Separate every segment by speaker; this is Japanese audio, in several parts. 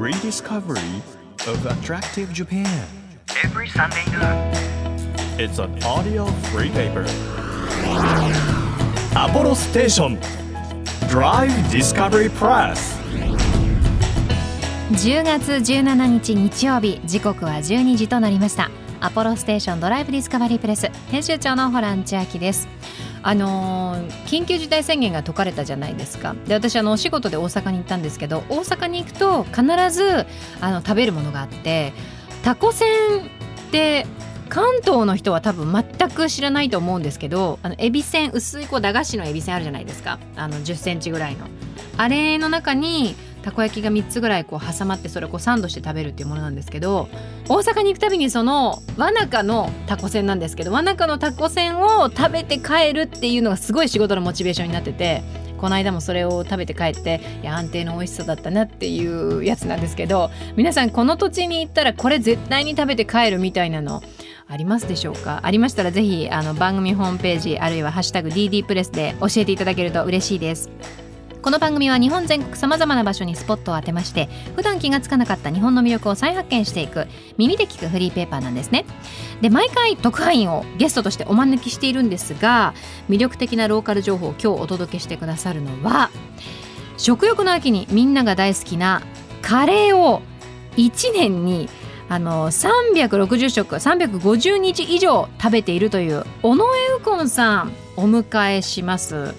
Speaker 1: rediscovery of attractive Japan.
Speaker 2: every Sunday noon.
Speaker 1: It's an audio free paper. Apollo Station Drive Discovery Press.
Speaker 3: 10月17日日曜日時刻は12時となりましたアポロステーションドライブディスカバリープレス編集長のホラン千秋ですあのー緊急事態宣言が解かれたじゃないですか。で私あのお仕事で大阪に行ったんですけど大阪に行くと必ずあの食べるものがあってタコせんって関東の人は多分全く知らないと思うんですけどあのエビせん薄いこう駄菓子のエビせんあるじゃないですか。あの1 0センチぐらいの。あれの中にたこ焼きが3つぐらいこう挟まってそれをこうサンドして食べるっていうものなんですけど大阪に行くたびにそのわなかのタコせんなんですけどわなかのタコせんを食べて帰るっていうのがすごい仕事のモチベーションになっててこの間もそれを食べて帰っていや安定の美味しさだったなっていうやつなんですけど皆さんこの土地に行ったらこれ絶対に食べて帰るみたいなのありますでしょうか？ありましたらぜひあの番組ホームページあるいは「ハッシュタグ #DD プレス」で教えていただけると嬉しいです。この番組は日本全国さまざまな場所にスポットを当てまして普段気がつかなかった日本の魅力を再発見していく耳で聞くフリーペーパーなんですね。で毎回特派員をゲストとしてお招きしているんですが魅力的なローカル情報を今日お届けしてくださるのは食欲の秋にみんなが大好きなカレーを1年にあの360食350日以上食べているという尾上右近さんお迎えします。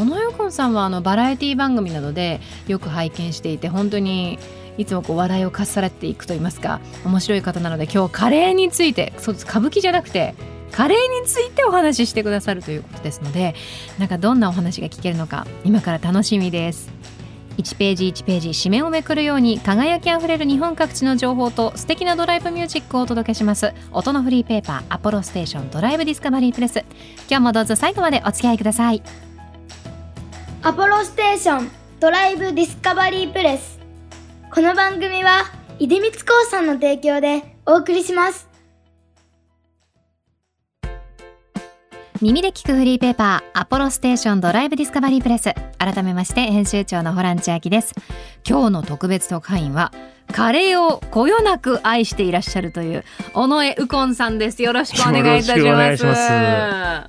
Speaker 3: 尾上右近さんはあのバラエティ番組などでよく拝見していて本当にいつもこう笑いをかっさらっていくと言いますか面白い方なので今日カレーについてそうです歌舞伎じゃなくてカレーについてお話ししてくださるということですのでなんかどんなお話が聞けるのか今から楽しみです。1ページ1ページ紙面をめくるように輝きあふれる日本各地の情報と素敵なドライブミュージックをお届けします。音のフリーペーパーアポロステーションドライブディスカバリープレス。今日もどうぞ最後までお付き合いください。
Speaker 4: アポロステーションドライブディスカバリープレス。この番組は出光興産の提供でお送りします。
Speaker 3: 耳で聞くフリーペーパーアポロステーションドライブディスカバリープレス。改めまして編集長のホラン千秋です。今日の特別特派員はカレーをこよなく愛していらっしゃるという尾上右近さんです。よろしくお願いいたします。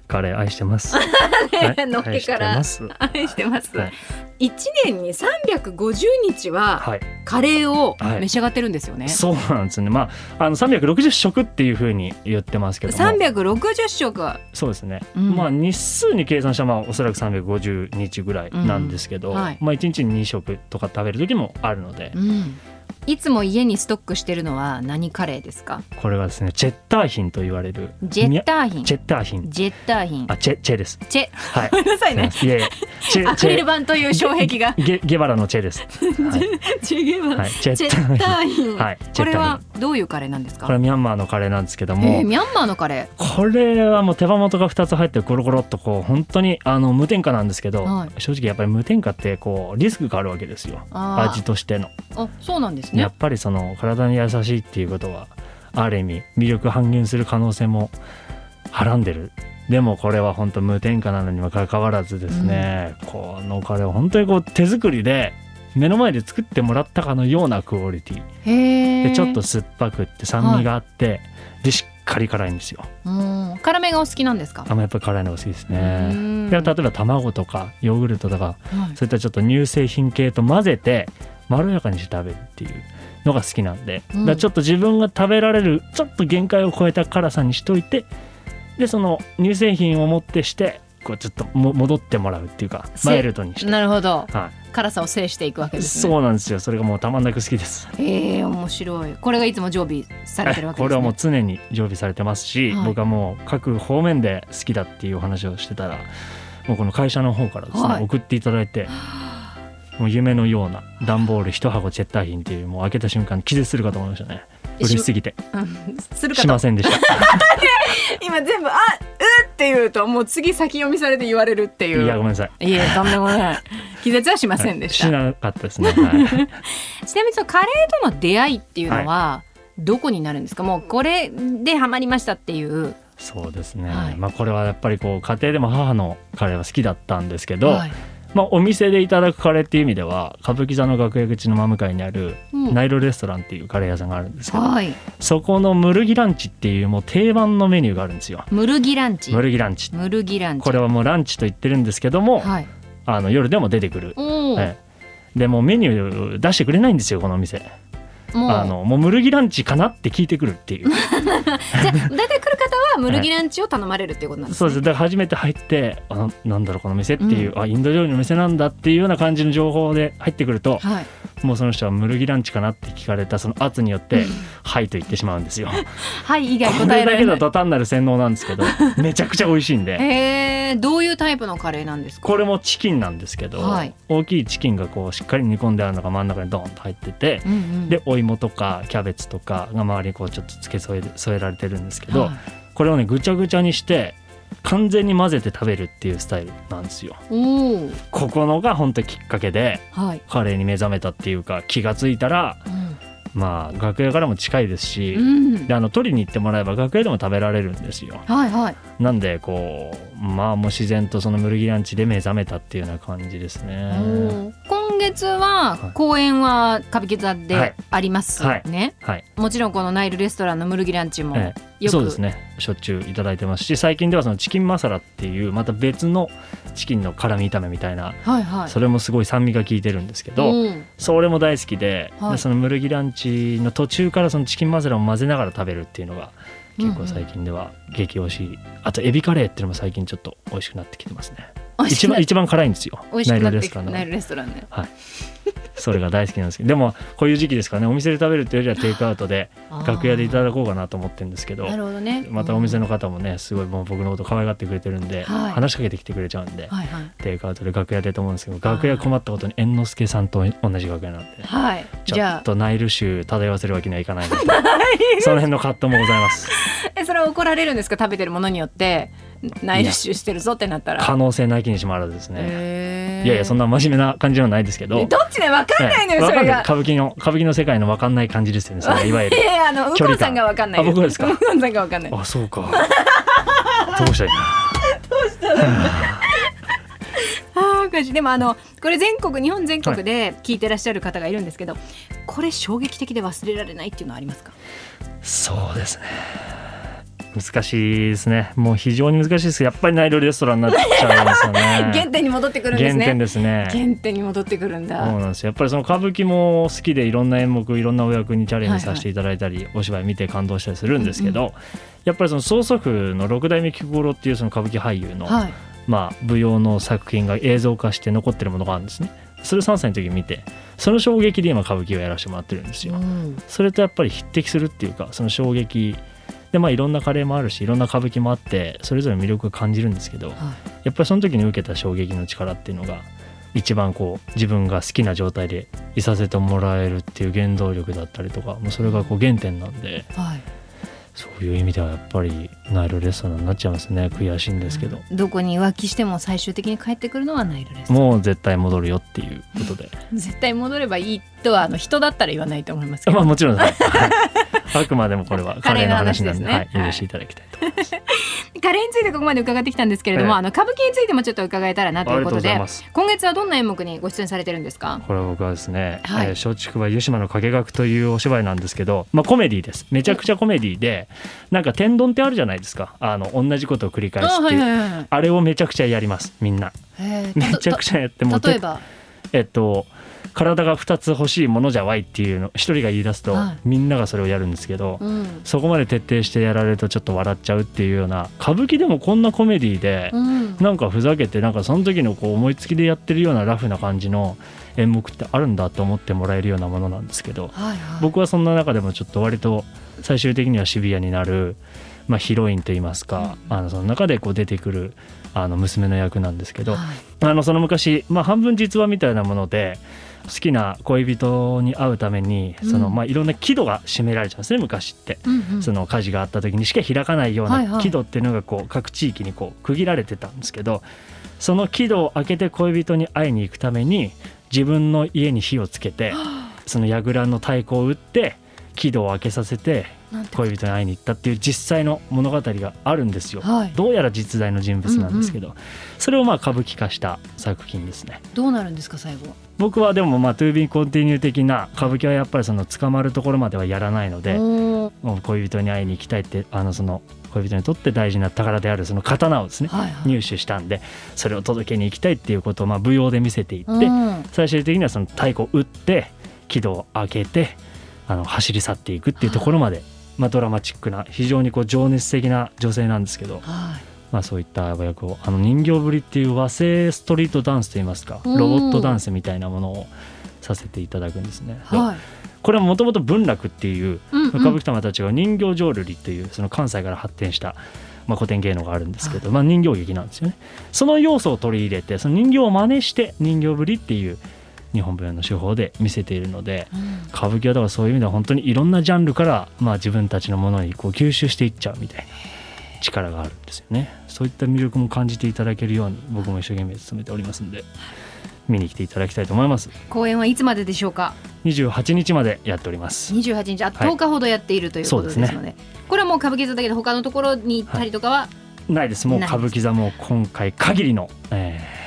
Speaker 5: カレー愛してます。はい。
Speaker 3: のっけから。
Speaker 5: 愛してます。はい。
Speaker 3: 一年に350日は
Speaker 5: はい。
Speaker 3: カレーを
Speaker 5: はい
Speaker 3: 召し上がってるんですよね、
Speaker 5: そうなんですね。まああの360食っていう風に言ってますけども。
Speaker 3: 360食
Speaker 5: そうですね。
Speaker 3: うん。
Speaker 5: まあ日数に計算したらまあおそらく350日ぐらいなんですけど、
Speaker 3: うん。はい。
Speaker 5: まあ一日に2食とか食べる時もあるので、
Speaker 3: うんいつも家にストックしてるのは何カレーですか？
Speaker 5: これはですねチェッター品と言われる。
Speaker 3: ジェッター品？
Speaker 5: チェッター品。
Speaker 3: ジェッター品。
Speaker 5: あチェチェです。
Speaker 3: チェ
Speaker 5: はい。
Speaker 3: ごめんなさいね。
Speaker 5: いえチェ
Speaker 3: アクリル板という障壁が。
Speaker 5: ゲゲバラのチェです。はい。
Speaker 3: チェゲバ
Speaker 5: はい、チェ
Speaker 3: ッター品、
Speaker 5: はい。
Speaker 3: これはどういうカレーなんですか？
Speaker 5: これはミャンマーのカレーなんですけども、
Speaker 3: えーミャンマーのカレ
Speaker 5: これはもう手羽元が2つ入ってゴロゴロっとこう本当にあの無添加なんですけど、
Speaker 3: はい。
Speaker 5: 正直やっぱり無添加ってこうリスクがあるわけですよ。味としての、
Speaker 3: ーあそうなんですね。
Speaker 5: やっぱりその体に優しいっていうことはある意味魅力半減する可能性もはらんでる。でもこれは本当無添加なのにもかかわらずですね、このカレーは本当にこう手作りで目の前で作ってもらったかのようなクオリティ。でちょっと酸っぱくって酸味があって、でしっかり辛いんですよ。
Speaker 3: うん。辛めがお好きなんですか？
Speaker 5: あやっぱり辛いのが好きです
Speaker 3: う
Speaker 5: ね。
Speaker 3: ん。
Speaker 5: で例えば卵とかヨーグルトとか
Speaker 3: はい。
Speaker 5: そういったちょっと乳製品系と混ぜてまろやかにして食べるっていうのが好きなんで、
Speaker 3: うん。
Speaker 5: だちょっと自分が食べられるちょっと限界を超えた辛さにしといてでその乳製品をもってしてこうちょっとも戻ってもらうっていうか
Speaker 3: せ
Speaker 5: マイルドにして。
Speaker 3: なるほど。
Speaker 5: は
Speaker 3: 辛さを制していくわけ
Speaker 5: い、
Speaker 3: ですね。
Speaker 5: そうなんですよ。それがもうたまんなく好きです。
Speaker 3: ええ面白い。これがいつも常備されてるわけですね。
Speaker 5: これはもう常に常備されてますし、
Speaker 3: はい。
Speaker 5: 僕はもう各方面で好きだっていうお話をしてたらもうこの会社の方からですね、
Speaker 3: はい。
Speaker 5: 送っていただいて もう夢のような段ボール一箱チェッター品っていうもう開けた瞬間気絶するかと思いましたね。嬉しすぎて。
Speaker 3: うん。するかと。
Speaker 5: しませんでした。
Speaker 3: 今全部あうって言うともう次先読みされて言われるっていう。
Speaker 5: いやごめんなさい。
Speaker 3: いえとんでもない。気絶はしませんでした、
Speaker 5: しなかったですね、はい。
Speaker 3: ちなみにそのカレーとの出会いっていうのはどこになるんですか？もうこれでハマりましたっていう。
Speaker 5: そうですね、
Speaker 3: はい。
Speaker 5: まあこれはやっぱりこう家庭でも母のカレーは好きだったんですけど、
Speaker 3: はい
Speaker 5: まあ、お店でいただくカレーっていう意味では歌舞伎座の楽屋口の真向かいにある
Speaker 3: うん。
Speaker 5: ナイロレストランっていうカレー屋さんがあるんですけど、
Speaker 3: はい。
Speaker 5: そこのムルギランチっていうもう定番のメニューがあるんですよ。
Speaker 3: ムルギランチ。
Speaker 5: ムルギランチ。
Speaker 3: ムルギランチ。
Speaker 5: これはもうランチと言ってるんですけども、
Speaker 3: はい。
Speaker 5: あの夜でも出てくる、
Speaker 3: おお、
Speaker 5: ええでもうメニュー出してくれないんですよこのお店
Speaker 3: もう。
Speaker 5: あのもうムルギランチかなって聞いてくるっていう。
Speaker 3: じゃあ出てくる方はムルギランチを頼まれるっていうことなんですね。
Speaker 5: そうです。だから初めて入ってあなんだろうこの店っていう、あインド料理の店なんだっていうような感じの情報で入ってくると
Speaker 3: はい。
Speaker 5: もうその人はムルギランチかなって聞かれたその圧によって「はい」と言ってしまうんですよ。
Speaker 3: はい以外答えられない。
Speaker 5: と単なる洗脳なんですけど めちゃくちゃ美味しいんで。
Speaker 3: へえどういうタイプのカレーなんですか？
Speaker 5: これもチキンなんですけど、
Speaker 3: はい。
Speaker 5: 大きいチキンがこうしっかり煮込んであるのが真ん中にドーンと入ってて、
Speaker 3: うんうん。
Speaker 5: でお芋とかキャベツとかが周りにこうちょっと付け添え添えられてるんですけど、
Speaker 3: はい。
Speaker 5: これをねぐちゃぐちゃにして完全に混ぜて食べるっていうスタイルなんですよ。ここのが本当きっかけで
Speaker 3: はい、
Speaker 5: カレーに目覚めたっていうか気がついたらまあ楽屋からも近いですし、
Speaker 3: うん。
Speaker 5: であの取りに行ってもらえば楽屋でも食べられるんですよ。
Speaker 3: はいはい。
Speaker 5: なんでこうまあもう自然とそのムルギランチで目覚めたっていうような感じですね。
Speaker 3: 今月は
Speaker 5: はい
Speaker 3: 公演は歌舞伎座
Speaker 5: は
Speaker 3: で
Speaker 5: い。
Speaker 3: あります
Speaker 5: はい。
Speaker 3: ね、
Speaker 5: はい、
Speaker 3: もちろんこのナイルレストランのムルギランチも
Speaker 5: ええ。
Speaker 3: よく。
Speaker 5: そうですね。しょっちゅういただいてますし最近ではそのチキンマサラっていうまた別のチキンの辛味炒めみたいな
Speaker 3: はいはい。
Speaker 5: それもすごい酸味が効いてるんですけど、
Speaker 3: うん。
Speaker 5: それも大好きで,、
Speaker 3: はい。
Speaker 5: でそのムルギランチの途中からそのチキンマサラを混ぜながら食べるっていうのが結構最近では激推し、あとエビカレーっていうのも最近ちょっと美味しくなってきてますね一番一番辛いんですよ。ナイルレストランの。
Speaker 3: ナイルレストランで
Speaker 5: それが大好きなんですけど。でもこういう時期ですからねお店で食べるっていうよりはテイクアウトで楽屋でいただこうかなと思ってるんですけど。
Speaker 3: なるほどね。
Speaker 5: またお店の方もねすごいもう僕のこと可愛がってくれてるんで、
Speaker 3: はい。
Speaker 5: 話しかけてきてくれちゃうんで、
Speaker 3: はいはい。
Speaker 5: テイクアウトで楽屋でと思うんですけど楽屋困ったことに猿之助さんと同じ楽屋なんで
Speaker 3: はい。
Speaker 5: ち
Speaker 3: じゃあ。
Speaker 5: ょっとナイル臭漂わせるわけにはいかないのでその辺の葛藤もございます
Speaker 3: えそれは怒られるんですか食べてるものによってナイル臭してるぞってなったら
Speaker 5: 可能性なきにしもあらずですねいやいやそんな真面目な感じはないですけど
Speaker 3: どっちね分かんないのよ
Speaker 5: わかんない
Speaker 3: それが
Speaker 5: 歌舞伎の歌舞伎の世界の分かんない感じですよねそれいわゆる
Speaker 3: いやいやあの右近さんが分かんない
Speaker 5: あ僕ですか
Speaker 3: 右近さんが分かんない
Speaker 5: あそうかどうしたらいい
Speaker 3: あーおかしいでもあのこれ全国日本全国で聞いてらっしゃる方がいるんですけど、これ衝撃的で忘れられないっていうのはありますか
Speaker 5: そうですね難しいですね。もう非常に難しいです。やっぱりナイルレストランになっちゃいますよね。
Speaker 3: 原点に戻ってくるんですね。
Speaker 5: 原点ですね。
Speaker 3: 原点に戻ってくるん
Speaker 5: そう
Speaker 3: だ
Speaker 5: なんです。よやっぱりその歌舞伎も好きでいろんな演目いろんなお役にチャレンジさせていただいたり、お芝居見て感動したりするんですけど、やっぱりその曽祖父の六代目菊五郎っていうその歌舞伎俳優の、
Speaker 3: はい。
Speaker 5: まあ、舞踊の作品が映像化して残ってるものがあるんですね。それ3歳の時に見てその衝撃で今歌舞伎をやらせてもらってるんですよ、
Speaker 3: うん。
Speaker 5: それとやっぱり匹敵するっていうかその衝撃でまあいろんなカレーもあるしいろんな歌舞伎もあってそれぞれ魅力を感じるんですけど
Speaker 3: はい。
Speaker 5: やっぱりその時に受けた衝撃の力っていうのが一番こう自分が好きな状態でいさせてもらえるっていう原動力だったりとかもうそれがこう原点なんで
Speaker 3: はい。
Speaker 5: そういう意味ではやっぱりナイルレストランになっちゃいますね。悔しいんですけど、
Speaker 3: どこに浮気しても最終的に帰ってくるのはナイルです
Speaker 5: もう絶対戻るよっていうことで。
Speaker 3: 絶対戻ればいいとはあの人だったら言わないと思いますけど、
Speaker 5: まあもちろんはい。あくまでもこれはカレーの話なんで
Speaker 3: ね。
Speaker 5: はい、許していただきたいと思います。
Speaker 3: カレーについてここまで伺ってきたんですけれども、
Speaker 5: ええ
Speaker 3: あの歌舞伎についてもちょっと伺えたらなということで今月はどんな演目にご出演されてるんですか？
Speaker 5: これは僕はですね、
Speaker 3: はい。
Speaker 5: えー松竹は湯島の影学というお芝居なんですけど、まあ、コメディです。めちゃくちゃコメディでなんか天丼ってあるじゃないですか。あの同じことを繰り返すっていうあ,、
Speaker 3: いはい。
Speaker 5: れをめちゃくちゃやります。みんな。
Speaker 3: へ
Speaker 5: めちゃくちゃやってもう
Speaker 3: 例えば？
Speaker 5: えっと体が2つ欲しいものじゃわいっていうの一人が言い出すと、
Speaker 3: はい。
Speaker 5: みんながそれをやるんですけど、
Speaker 3: うん。
Speaker 5: そこまで徹底してやられるとちょっと笑っちゃうっていうような歌舞伎でもこんなコメディで、
Speaker 3: うん。
Speaker 5: なんかふざけてなんかその時のこう思いつきでやってるようなラフな感じの演目ってあるんだと思ってもらえるようなものなんですけど
Speaker 3: はいはい。
Speaker 5: 僕はそんな中でもちょっと割と最終的にはシビアになる、まあ、ヒロインといいますか、あのその中でこう出てくるあの娘の役なんですけど、
Speaker 3: はい。
Speaker 5: あのその昔、まあ、半分実話みたいなもので好きな恋人に会うためにその、
Speaker 3: うん
Speaker 5: まあ、いろんな木戸が閉められちゃうんですね昔って。
Speaker 3: うんうん。
Speaker 5: その火事があった時にしか開かないようない木戸っていうのがこう各地域にこう区切られてたんですけどその木戸を開けて恋人に会いに行くために自分の家に火をつけて その櫓の太鼓を打って木戸を開けさせて恋人に会いに行ったっていう実際の物語があるんですよ。
Speaker 3: はい。
Speaker 5: どうやら実在の人物なんですけど、それをまあ歌舞伎化した作品ですね。
Speaker 3: どうなるんですか最後
Speaker 5: 僕はでもまあ To be continue 的な歌舞伎はやっぱりその捕まるところまではやらないので、もう恋人に会いに行きたいってあのその恋人にとって大事な宝であるその刀をですね、
Speaker 3: はいはい。
Speaker 5: 入手したんでそれを届けに行きたいっていうことをまあ舞踊で見せていって、
Speaker 3: うん。
Speaker 5: 最終的にはその太鼓を打って軌道を開けてあの走り去っていくっていうところまで、まあ、ドラマチックな非常にこう情熱的な女性なんですけど、
Speaker 3: はい。
Speaker 5: まあ、そういった役をあの人形ぶりっていう和製ストリートダンスといいますか
Speaker 3: うん。
Speaker 5: ロボットダンスみたいなものをさせていただくんですね。で
Speaker 3: はい。
Speaker 5: これはもともと文楽っていう
Speaker 3: うんうん。
Speaker 5: 歌舞伎玉たちが人形浄瑠璃というその関西から発展した、まあ、古典芸能があるんですけど、まあ、人形劇なんですよね。その要素を取り入れてその人形を真似して人形ぶりっていう日本舞踊の手法で見せているので
Speaker 3: うん。
Speaker 5: 歌舞伎はだからそういう意味では本当にいろんなジャンルから、まあ、自分たちのものにこう吸収していっちゃうみたいな力があるんですよね。そういった魅力も感じていただけるように僕も一生懸命努めておりますんで見に来ていただきたいと思います。
Speaker 3: 公演はいつまででしょうか
Speaker 5: ？28日までやっております。
Speaker 3: 28日あ
Speaker 5: はい。
Speaker 3: 10日ほどやっているということですので,、
Speaker 5: そうで
Speaker 3: これはもう歌舞伎座だけで他のところに行ったりとかは、
Speaker 5: ないです。もう歌舞伎座も今回限りの、えー、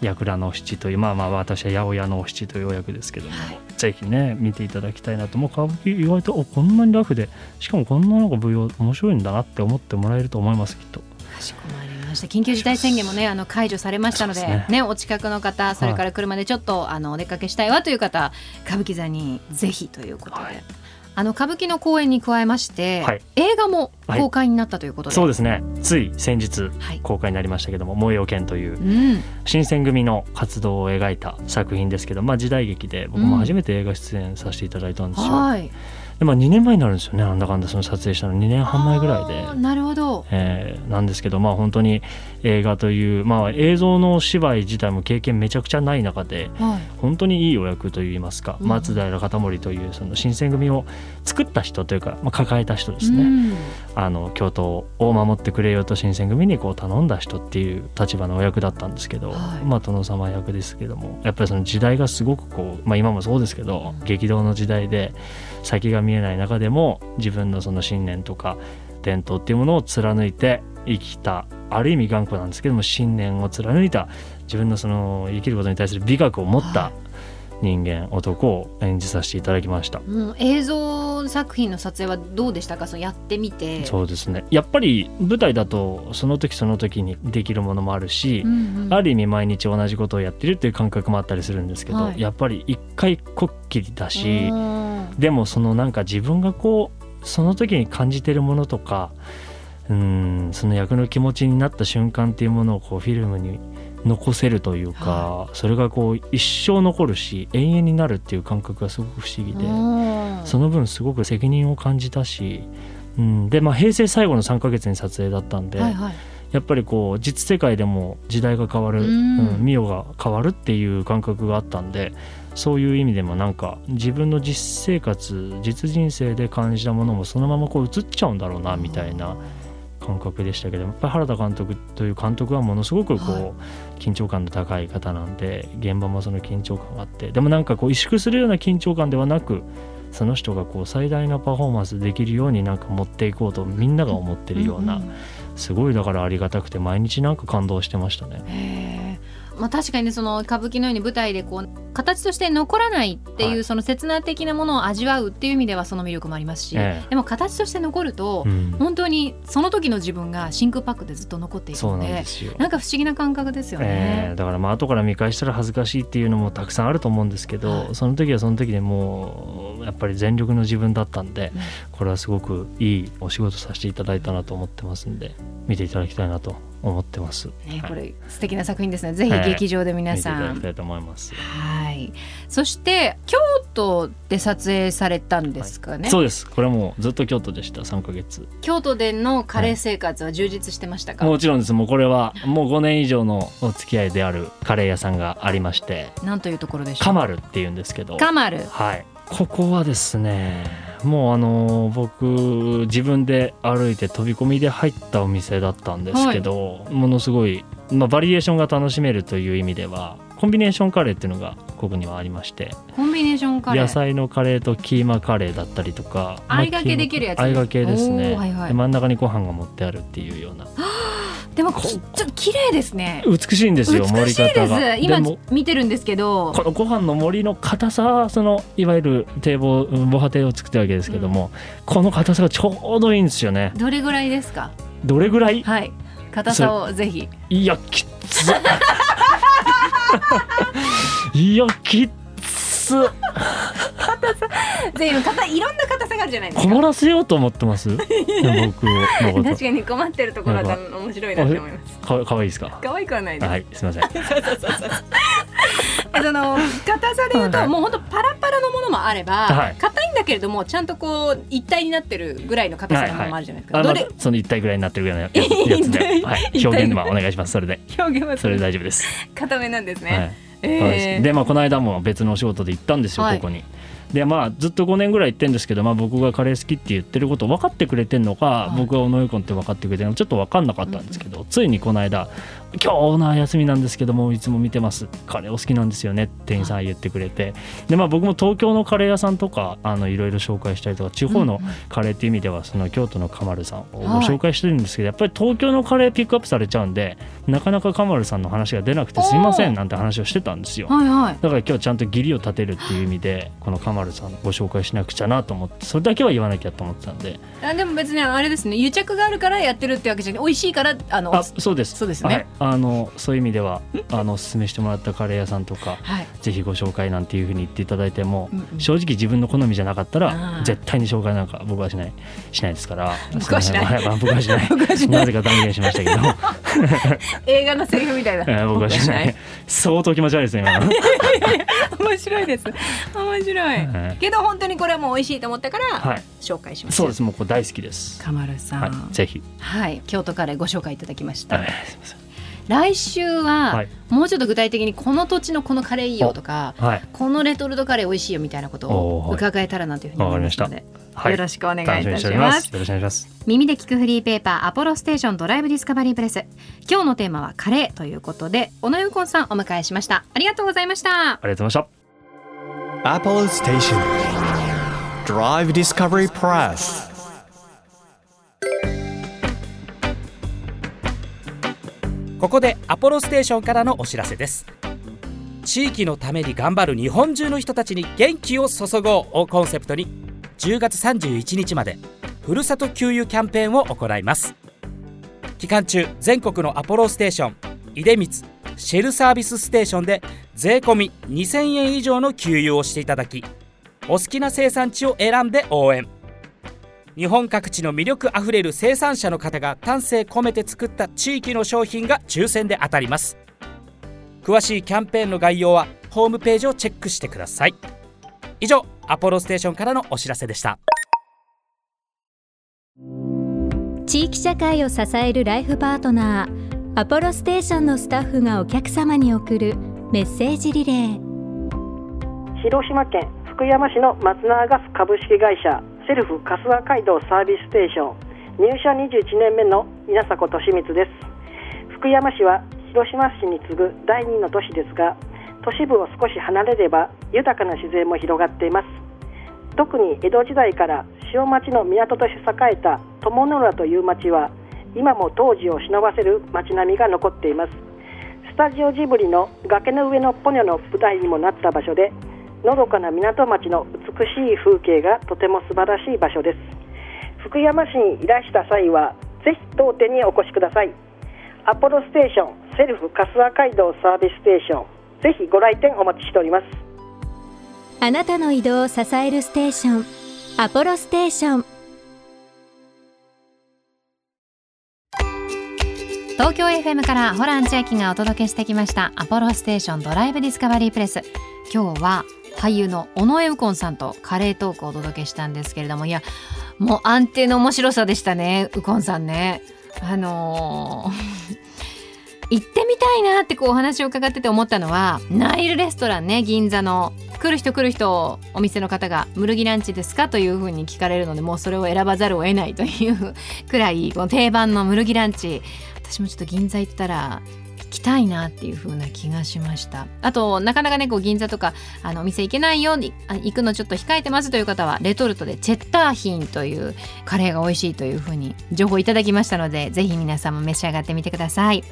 Speaker 5: 櫓の七というまあまあ私は八百屋の七というお役ですけども、ぜひね見ていただきたいなともう歌舞伎意外とおこんなにラフでしかもこんななんか舞踊面白いんだなって思ってもらえると思いますきっと。
Speaker 3: かしこまりました。緊急事態宣言もねあの解除されましたので
Speaker 5: そうです
Speaker 3: ね。お近くの方それから車でちょっと、あのお出かけしたいわという方歌舞伎座にぜひということで、
Speaker 5: はい
Speaker 3: あの歌舞伎の公演に加えまして、
Speaker 5: はい。
Speaker 3: 映画も公開になったということで、
Speaker 5: そうですね。つい先日
Speaker 3: はい。
Speaker 5: 公開になりましたけども「燃えよ剣」という
Speaker 3: うん、
Speaker 5: 新選組の活動を描いた作品ですけど、まあ、時代劇で僕も初めて映画出演させていただいたんですよ、
Speaker 3: はい
Speaker 5: でまあ、2年前になるんですよねなんだかんだその撮影したの。2年半前ぐらいで。
Speaker 3: なるほど。
Speaker 5: えーなんですけどまあ本当に映画という、まあ、映像のお芝居自体も経験めちゃくちゃない中で
Speaker 3: はい。
Speaker 5: 本当にいいお役といいますか、
Speaker 3: うん。
Speaker 5: 松平片森というその新選組を作った人というか、まあ、抱えた人ですね、
Speaker 3: うん。
Speaker 5: あの京都を守ってくれよと新選組にこう頼んだ人っていう立場のお役だったんですけど、
Speaker 3: はい。
Speaker 5: まあ殿様役ですけどもやっぱりその時代がすごくこう、まあ、今もそうですけど、
Speaker 3: うん。
Speaker 5: 激動の時代で先が見えない中でも自分のその信念とか伝統っていうものを貫いて生きたある意味頑固なんですけども信念を貫いた自分のその生きることに対する美学を持った人間、男を演じさせていただきました。
Speaker 3: うん、映像作品の撮影はどうでしたか？そのやってみて。
Speaker 5: そうですね。やっぱり舞台だとその時その時にできるものもあるし、
Speaker 3: うんうん。
Speaker 5: ある意味毎日同じことをやってるっていう感覚もあったりするんですけど、
Speaker 3: はい。
Speaker 5: やっぱり一回こっきりだし、
Speaker 3: うん
Speaker 5: でもそのなんか自分がこうその時に感じてるものとかうんその役の気持ちになった瞬間っていうものをこうフィルムに残せるというか、それがこう一生残るし永遠になるっていう感覚がすごく不思議で。
Speaker 3: うん。
Speaker 5: その分すごく責任を感じたし、うん、でまあ平成最後の3ヶ月に撮影だったんで、
Speaker 3: はいはい。
Speaker 5: やっぱりこう実世界でも時代が変わる、
Speaker 3: うん。
Speaker 5: うん、ミオが変わるっていう感覚があったんでそういう意味でもなんか自分の実生活実人生で感じたものもそのままこう映っちゃうんだろうなみたいな感覚でしたけどやっぱり原田監督という監督はものすごくこう、
Speaker 3: はい。
Speaker 5: 緊張感の高い方なんで現場もその緊張感があってでもなんかこう萎縮するような緊張感ではなくその人がこう最大なパフォーマンスできるようになんか持っていこうとみんなが思ってるような、
Speaker 3: んん
Speaker 5: すごいだからありがたくて毎日なんか感動してましたね。
Speaker 3: まあ、確かにねその歌舞伎のように舞台でこう形として残らないっていう、
Speaker 5: はい。
Speaker 3: その刹那的なものを味わうっていう意味ではその魅力もありますし、
Speaker 5: ええ。
Speaker 3: でも形として残ると、
Speaker 5: うん。
Speaker 3: 本当にその時の自分が真空パックでずっと残っていく
Speaker 5: そう
Speaker 3: ので
Speaker 5: なんですよ。
Speaker 3: なんか不思議な感覚ですよ
Speaker 5: え
Speaker 3: ね。
Speaker 5: えだからまあ後から見返したら恥ずかしいっていうのもたくさんあると思うんですけど、
Speaker 3: はい。
Speaker 5: その時はその時でもうやっぱり全力の自分だったんで、
Speaker 3: うん。
Speaker 5: これはすごくいいお仕事させていただいたなと思ってますんで見ていただきたいなと思ってます。
Speaker 3: ね、
Speaker 5: はい
Speaker 3: これ素敵な作品ですね。ぜひ
Speaker 5: はい
Speaker 3: 劇場で皆
Speaker 5: 見てい
Speaker 3: さん。
Speaker 5: ただきたいと思います。
Speaker 3: はい。そして京都で撮影されたんですかね。
Speaker 5: そうです。これはもうずっと京都でした3ヶ月。
Speaker 3: 京都でのカレー生活は充実してましたか？
Speaker 5: もちろんです。もうこれはもう5年以上のお付き合いであるカレー屋さんがありまして、
Speaker 3: なんというところでしょう？
Speaker 5: カマルっていうんですけど。
Speaker 3: カマル。
Speaker 5: はい。ここはですね、もうあの僕自分で歩いて飛び込みで入ったお店だったんですけど、ものすごい、まあ、バリエーションが楽しめるという意味ではコンビネーションカレーっていうのがここにはありまして
Speaker 3: コンビネーションカレー。
Speaker 5: 野菜のカレーとキーマカレーだったりとか
Speaker 3: あいがけできるやつ
Speaker 5: まあキーマあいがけですね、
Speaker 3: はいはい。
Speaker 5: で真ん中にご飯が持ってあるっていうような
Speaker 3: でもきちょっと綺麗ですね。
Speaker 5: 美しいんですよ
Speaker 3: 美しいです。今見てるんですけど。
Speaker 5: このご飯の盛りの硬さそのいわゆる堤防うん防波堤を作ってるわけですけども、この硬さがちょうどいいんですよね。
Speaker 3: どれぐらいですか？
Speaker 5: どれぐらい？
Speaker 3: はい。硬さをぜひ。
Speaker 5: いやきっつ。いやきっつ
Speaker 3: ぜひ硬いいろんな硬さがあるじゃないですか。
Speaker 5: 困らせようと思ってます？僕のこ
Speaker 3: 確かに困ってるところが面白いなって思います。
Speaker 5: とかかわいいですか？
Speaker 3: 可愛くはないです、
Speaker 5: はいすみません。
Speaker 3: え その硬さで言うと、
Speaker 5: はい。
Speaker 3: もう本当パラパラのものもあれば
Speaker 5: はい。
Speaker 3: 硬、いんだけれどもちゃんとこう一体になってるぐらいの硬さのものもあるじゃないですか、
Speaker 5: あま
Speaker 3: どれ？
Speaker 5: だその一体ぐらいになってるぐらいのやつ。で、はい、表現はお願いします。それで。
Speaker 3: 表現は
Speaker 5: それで大丈夫です、
Speaker 3: 硬めなんですね、
Speaker 5: はい。
Speaker 3: えー。
Speaker 5: でまあこの間も別のお仕事で行ったんですよ、
Speaker 3: はい。
Speaker 5: ここに。でまあずっと5年ぐらい行ってるんですけど、まあ、僕がカレー好きって言ってることを分かってくれてるのか、
Speaker 3: はい。
Speaker 5: 僕がオノヨコンって分かってくれてるのかちょっと分かんなかったんですけど、ついにこの間「今日オーナー休みなんですけどもいつも見てます。カレーお好きなんですよね」って店員さん言ってくれて。で、まあ、僕も東京のカレー屋さんとかあのいろいろ紹介したりとか地方のカレーっていう意味ではその京都のカマルさんをご紹介してるんですけど、やっぱり東京のカレーピックアップされちゃうんでなかなかカマルさんの話が出なくてすいませんなんて話をしてたんですよ。
Speaker 3: はいはい。
Speaker 5: だから今日ちゃんと義理を立てるっていう意味でこのカマルさんご紹介しなくちゃなと思ってそれだけは言わなきゃと思ってたんで。
Speaker 3: あでも別にあれですね。癒着があるからやってるってわけじゃなくて美味しいからあの
Speaker 5: あそうです。
Speaker 3: そうですね。
Speaker 5: はい、あのそういう意味ではあのおすすめしてもらったカレー屋さんとか
Speaker 3: はい。
Speaker 5: ぜひご紹介なんていうふうに言っていただいても、
Speaker 3: うんうん。
Speaker 5: 正直自分の好みじゃなかった
Speaker 3: あ
Speaker 5: ら
Speaker 3: ー
Speaker 5: 絶対に紹介なんか僕はしないしないですから
Speaker 3: 僕はしない。
Speaker 5: 僕はしない。
Speaker 3: な
Speaker 5: ぜか断言しましたけど、
Speaker 3: 映画のセリフみたいな。
Speaker 5: えー僕はしない。相当気持ち悪いですね今の。
Speaker 3: 面白いです。面白い、
Speaker 5: はい
Speaker 3: けど本当にこれはもう美味しいと思ったから
Speaker 5: はい。
Speaker 3: 紹介しました、
Speaker 5: そうです。もうこれ大好きです。
Speaker 3: カマルさん。
Speaker 5: はい。ぜひ。
Speaker 3: はい、京都カレーご紹介いただきました、
Speaker 5: はい。すいません
Speaker 3: 来週は、
Speaker 5: はい。
Speaker 3: もうちょっと具体的にこの土地のこのカレーいいよとか
Speaker 5: はい。
Speaker 3: このレトルトカレー美味しいよみたいなことを伺えたらなというふうに思いますので、
Speaker 5: はい。
Speaker 3: よろしくお願いいたし
Speaker 5: にしており
Speaker 3: ま
Speaker 5: ます。すよろしくお願いします。
Speaker 3: 耳で聞くフリーペーパーアポロステーションドライブディスカバリープレス。今日のテーマはカレーということで小野ゆこんさんお迎えしました。ありがとうございました。
Speaker 5: ありがとうございました。
Speaker 1: Apollo Station. Drive Discovery Press
Speaker 6: ここでアポロステーションからのお知らせです。地域のために頑張る日本中の人たちに元気を注ごうをコンセプトに10月31日までふるさと給油キャンペーンを行います。期間中全国のアポロステーション出光シェルサービスステーションで税込み2000円以上の給油をしていただきお好きな生産地を選んで応援。日本各地の魅力あふれる生産者の方が丹精込めて作った地域の商品が抽選で当たります。詳しいキャンペーンの概要はホームページをチェックしてください。以上アポロステーションからのお知らせでした。
Speaker 7: 地域社会を支えるライフパートナーアポロステーションのスタッフがお客様に送るメッセージリレー。
Speaker 8: 広島県福山市の松永ガス株式会社セルフ春日街道サービスステーション。入社21年目の稲迫利光です。福山市は広島市に次ぐ第2の都市ですが都市部を少し離れれば豊かな自然も広がっています。特に江戸時代から塩町の港として栄えた友の浦という町は今も当時を忍ばせる町並みが残っています。スタジオジブリの崖の上のポニョの舞台にもなった場所でのどかな港町の美しい風景がとても素晴らしい場所です。福山市にいらした際はぜひ当店にお越しください。アポロステーションセルフ春日街道サービスステーションぜひご来店お待ちしております。
Speaker 7: あなたの移動を支えるステーションアポロステーション
Speaker 3: 東京 FM からホラン千秋がお届けしてきましたアポロステーションドライブディスカバリープレス。今日は俳優の尾上右近さんとカレートークをお届けしたんですけれどもいやもう安定の面白さでしたね右近さんねあのー 行ってみたいなってこうお話を伺ってて思ったのはナイルレストランね銀座の来る人来る人お店の方が「ムルギランチですか?」というふうに聞かれるのでもうそれを選ばざるを得ないというくらいこの定番のムルギランチ私もちょっと銀座行ったらきたいなっていう風な気がしました。あとなかなかねこう銀座とかあのお店行けないように行くのちょっと控えてますという方はレトルトでチェッターヒンというカレーが美味しいという風に情報いただきましたのでぜひ皆さんも召し上がってみてください。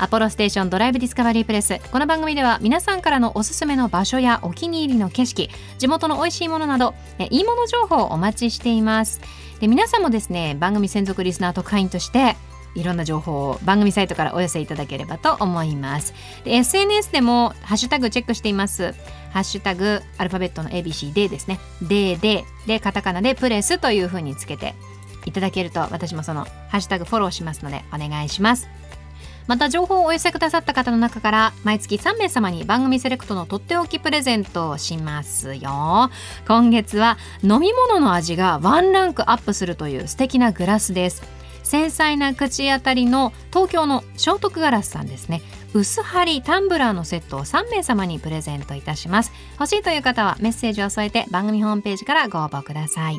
Speaker 3: アポロステーションドライブディスカバリープレス。この番組では皆さんからのおすすめの場所やお気に入りの景色地元の美味しいものなどいいもの情報をお待ちしています。で皆さんもですね番組専属リスナー特派員としていろんな情報を番組サイトからお寄せいただければと思います。で SNS でもハッシュタグチェックしています。ハッシュタグアルファベットの ABC でですね。でででカタカナでプレスというふうにつけていただけると私もそのハッシュタグフォローしますのでお願いします。また情報をお寄せくださった方の中から毎月3名様に番組セレクトのとっておきプレゼントをしますよ。今月は飲み物の味がワンランクアップするという素敵なグラスです。繊細な口当たりの東京の聖徳ガラスさんですね。薄張りタンブラーのセットを3名様にプレゼントいたします。欲しいという方はメッセージを添えて番組ホームページからご応募ください。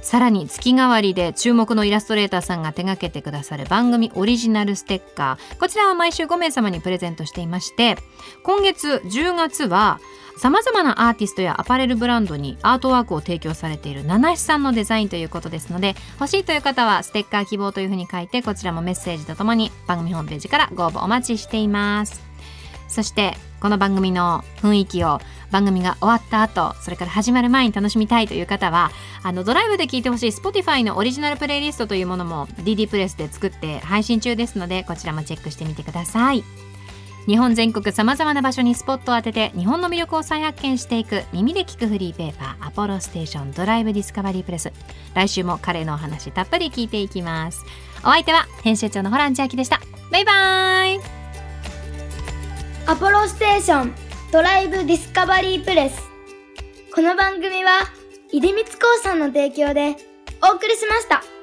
Speaker 3: さらに月替わりで注目のイラストレーターさんが手掛けてくださる番組オリジナルステッカー。こちらは毎週5名様にプレゼントしていまして今月10月はさまざまなアーティストやアパレルブランドにアートワークを提供されている七七さんのデザインということですので欲しいという方はステッカー希望というふうに書いてこちらもメッセージとともに番組ホームページからご応募お待ちしています。そしてこの番組の雰囲気を番組が終わった後それから始まる前に楽しみたいという方はあのドライブで聴いてほしい Spotify のオリジナルプレイリストというものも DD プレスで作って配信中ですのでこちらもチェックしてみてください。日本全国さまざまな場所にスポットを当てて日本の魅力を再発見していく耳で聞くフリーペーパーアポロステーションドライブディスカバリープレス。来週も彼のお話たっぷり聞いていきます。お相手は編集長のホラン千秋でした。バイバイ。
Speaker 4: アポロステーションドライブディスカバリープレス。この番組は出光興産の提供でお送りしました。